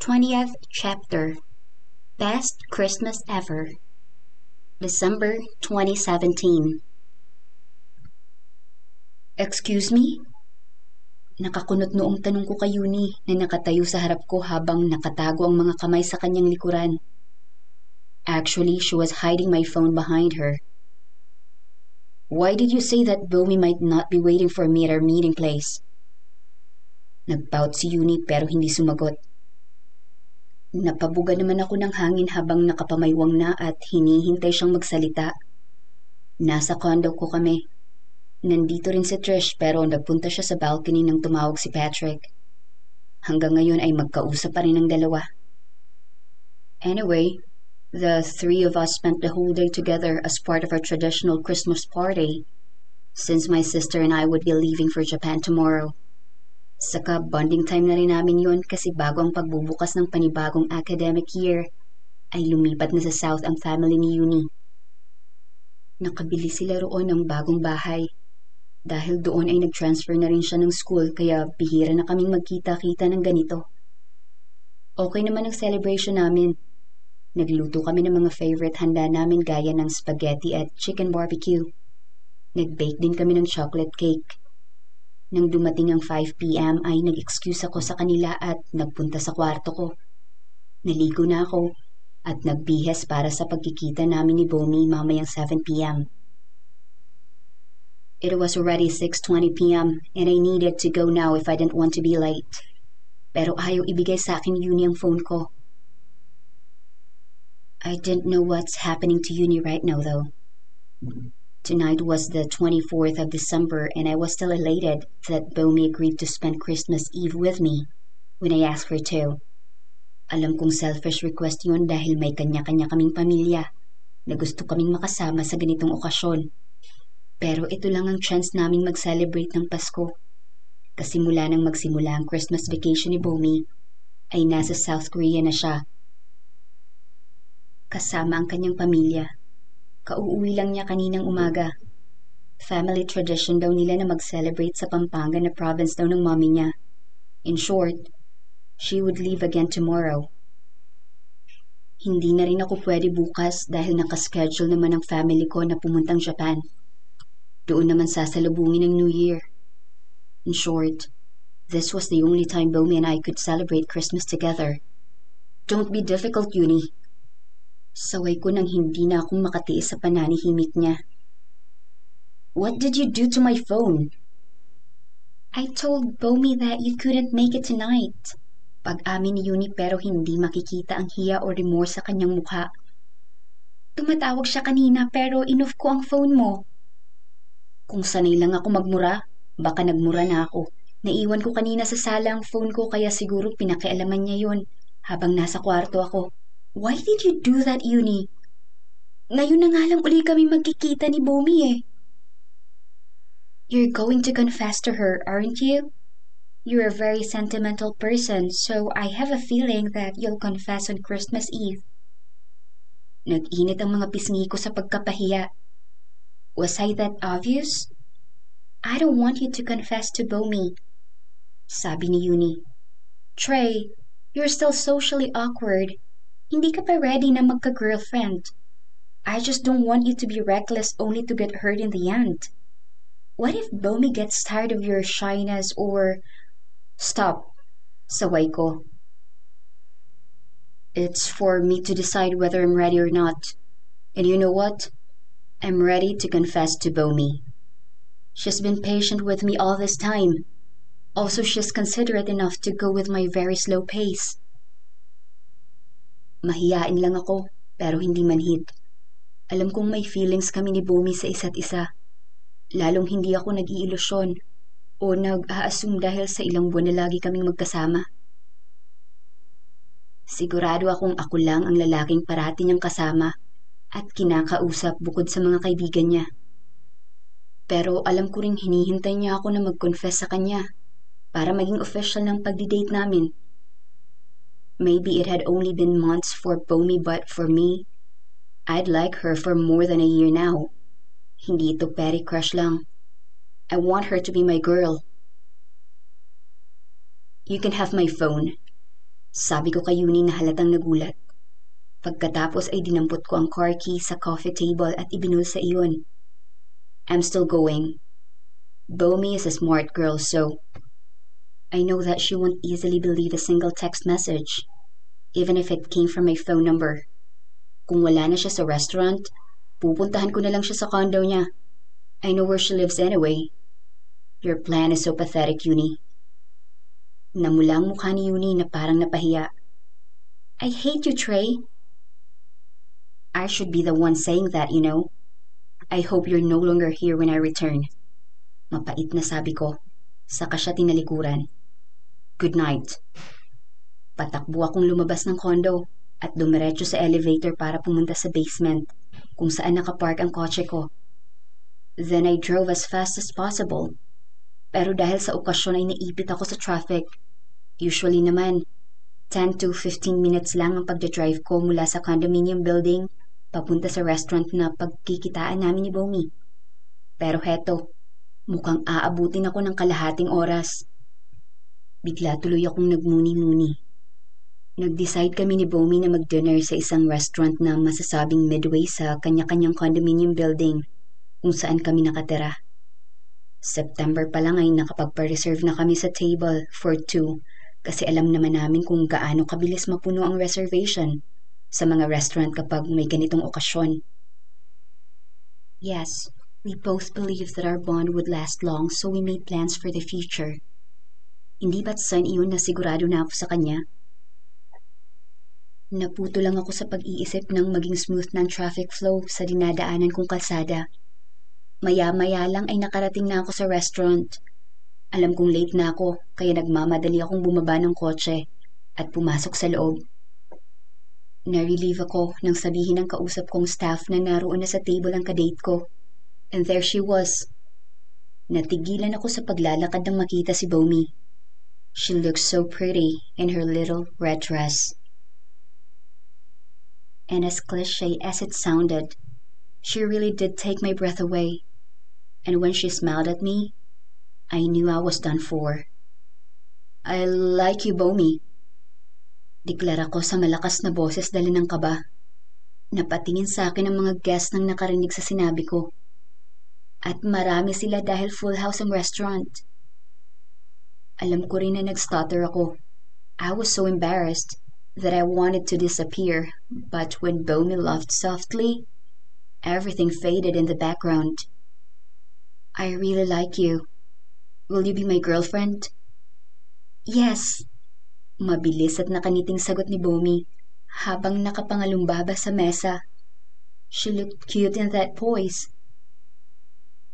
20th chapter Best Christmas Ever December 2017 Excuse me? Nakakunot noong tanong ko kay Yuni na nakatayo sa harap ko habang nakatago ang mga kamay sa kanyang likuran. Actually, she was hiding my phone behind her. Why did you say that Bomi might not be waiting for me at our meeting place? Nagpout si Yuni pero hindi sumagot. Napabuga naman ako ng hangin habang nakapamaywang na at hinihintay siyang magsalita. Nasa condo ko kami. Nandito rin si Trish pero nagpunta siya sa balcony nang tumawag si Patrick. Hanggang ngayon ay magkausap pa rin ang dalawa. Anyway, the three of us spent the whole day together as part of our traditional Christmas party since my sister and I would be leaving for Japan tomorrow. Saka bonding time na rin namin yon kasi bago ang pagbubukas ng panibagong academic year, ay lumipat na sa South ang family ni Uni. Nakabili sila roon ng bagong bahay. Dahil doon ay nag-transfer na rin siya ng school kaya bihira na kaming magkita-kita ng ganito. Okay naman ang celebration namin. Nagluto kami ng mga favorite handa namin gaya ng spaghetti at chicken barbecue. Nag-bake din kami ng chocolate cake. Nang dumating ang 5pm ay nag-excuse ako sa kanila at nagpunta sa kwarto ko. Naligo na ako at nagbihes para sa pagkikita namin ni Bomi mamayang 7pm. It was already 6.20 p.m. and I needed to go now if I didn't want to be late. Pero ayaw ibigay sa akin Uni ang phone ko. I didn't know what's happening to Uni right now though. Tonight was the 24th of December and I was still elated that Bomi agreed to spend Christmas Eve with me when I asked her to. Alam kong selfish request yun dahil may kanya-kanya kaming pamilya na gusto kaming makasama sa ganitong okasyon. Pero ito lang ang chance naming mag-celebrate ng Pasko. Kasi mula nang magsimula ang Christmas vacation ni Bomi, ay nasa South Korea na siya. Kasama ang kanyang pamilya. Kauuwi lang niya kaninang umaga. Family tradition daw nila na mag-celebrate sa Pampanga na province daw ng mommy niya. In short, she would leave again tomorrow. Hindi na rin ako pwede bukas dahil nakaschedule naman ang family ko na pumuntang Japan. Doon naman sasalubungin ng New Year. In short, this was the only time Bomi and I could celebrate Christmas together. Don't be difficult, Uni. Saway ko nang hindi na akong makatiis sa pananihimik niya. What did you do to my phone? I told Bomi that you couldn't make it tonight. Pag-amin ni Uni pero hindi makikita ang hiya o remorse sa kanyang mukha. Tumatawag siya kanina pero inoff ko ang phone mo. Kung sanay lang ako magmura, baka nagmura na ako. Naiwan ko kanina sa sala ang phone ko kaya siguro pinakialaman niya yon habang nasa kwarto ako. Why did you do that, Uni? Ngayon na nga lang uli kami magkikita ni Bomi eh. You're going to confess to her, aren't you? You're a very sentimental person, so I have a feeling that you'll confess on Christmas Eve. Nag-init ang mga pisngi ko sa pagkapahiya. Was I that obvious? I don't want you to confess to Bomi. Sabi ni Uni. Trey, you're still socially awkward. Hindi ka pa ready na magka-girlfriend. I just don't want you to be reckless only to get hurt in the end. What if Bomi gets tired of your shyness or... Stop. Saway ko. It's for me to decide whether I'm ready or not. And you know what? I'm ready to confess to Bomi. She's been patient with me all this time. Also, she's considerate enough to go with my very slow pace. Mahiyain lang ako, pero hindi manhid. Alam kong may feelings kami ni Bomi sa isa't isa. Lalong hindi ako nag-iilusyon o nag-aasum dahil sa ilang buwan na lagi kaming magkasama. Sigurado akong ako lang ang lalaking parati niyang kasama at kinakausap bukod sa mga kaibigan niya. Pero alam ko rin hinihintay niya ako na mag-confess sa kanya para maging official ng pagdi-date namin. Maybe it had only been months for Bomi but for me, I'd like her for more than a year now. Hindi ito petty crush lang. I want her to be my girl. You can have my phone. Sabi ko kay Yuni na halatang nagulat. Pagkatapos ay dinampot ko ang car key sa coffee table at ibinul sa iyon. I'm still going. Bomi is a smart girl, so I know that she won't easily believe a single text message, even if it came from my phone number. Kung wala na siya sa restaurant, pupuntahan ko na lang siya sa condo niya. I know where she lives anyway. Your plan is so pathetic, Uni. Namula ang mukha ni Uni na parang napahiya. I hate you, Trey. I should be the one saying that, you know. I hope you're no longer here when I return. Mapait na sabi ko. Saka siya tinalikuran. Good night. Patakbo akong lumabas ng kondo at dumiretso sa elevator para pumunta sa basement kung saan nakapark ang kotse ko. Then I drove as fast as possible. Pero dahil sa okasyon ay naipit ako sa traffic. Usually naman, 10 to 15 minutes lang ang pagdadrive ko mula sa condominium building papunta sa restaurant na pagkikitaan namin ni Bomi. Pero heto, mukhang aabutin ako ng kalahating oras. Bigla tuloy akong nagmuni-muni. Nag-decide kami ni Bomi na mag-dinner sa isang restaurant na masasabing midway sa kanya-kanyang condominium building kung saan kami nakatira. September pa lang ay nakapagpa-reserve na kami sa table for two kasi alam naman namin kung gaano kabilis mapuno ang reservation sa mga restaurant kapag may ganitong okasyon. Yes, we both believed that our bond would last long so we made plans for the future. Hindi ba't sign iyon na sigurado na ako sa kanya? Naputo lang ako sa pag-iisip ng maging smooth ng traffic flow sa dinadaanan kong kalsada. Maya-maya lang ay nakarating na ako sa restaurant. Alam kong late na ako kaya nagmamadali akong bumaba ng kotse at pumasok sa loob. Na-relieve ako nang sabihin ng kausap kong staff na naroon na sa table ang kadate ko. And there she was. Natigilan ako sa paglalakad nang makita si Bomi. She looked so pretty in her little red dress. And as cliche as it sounded, she really did take my breath away. And when she smiled at me, I knew I was done for. I like you, Bomi. Deklara ko sa malakas na boses dala ng kaba. Napatingin sa akin ang mga guests nang nakarinig sa sinabi ko. At marami sila dahil full house ang restaurant. Alam ko rin na nag-stutter ako. I was so embarrassed that I wanted to disappear, but when Bomi laughed softly, everything faded in the background. I really like you. Will you be my girlfriend? Yes. Mabilis at nakaniting sagot ni Bomi habang nakapangalumbaba sa mesa. She looked cute in that pose.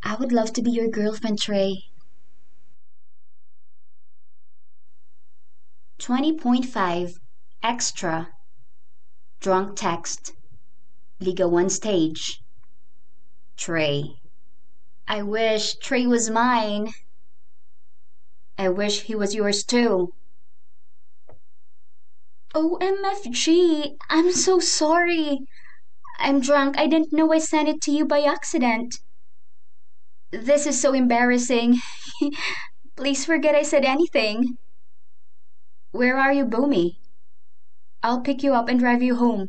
I would love to be your girlfriend, Trey. 20.5 Extra Drunk Text Liga 1 Stage Trey I wish Trey was mine. I wish he was yours too. OMFG, I'm so sorry. I'm drunk. I didn't know I sent it to you by accident. This is so embarrassing. Please forget I said anything. Where are you, Boomy? I'll pick you up and drive you home.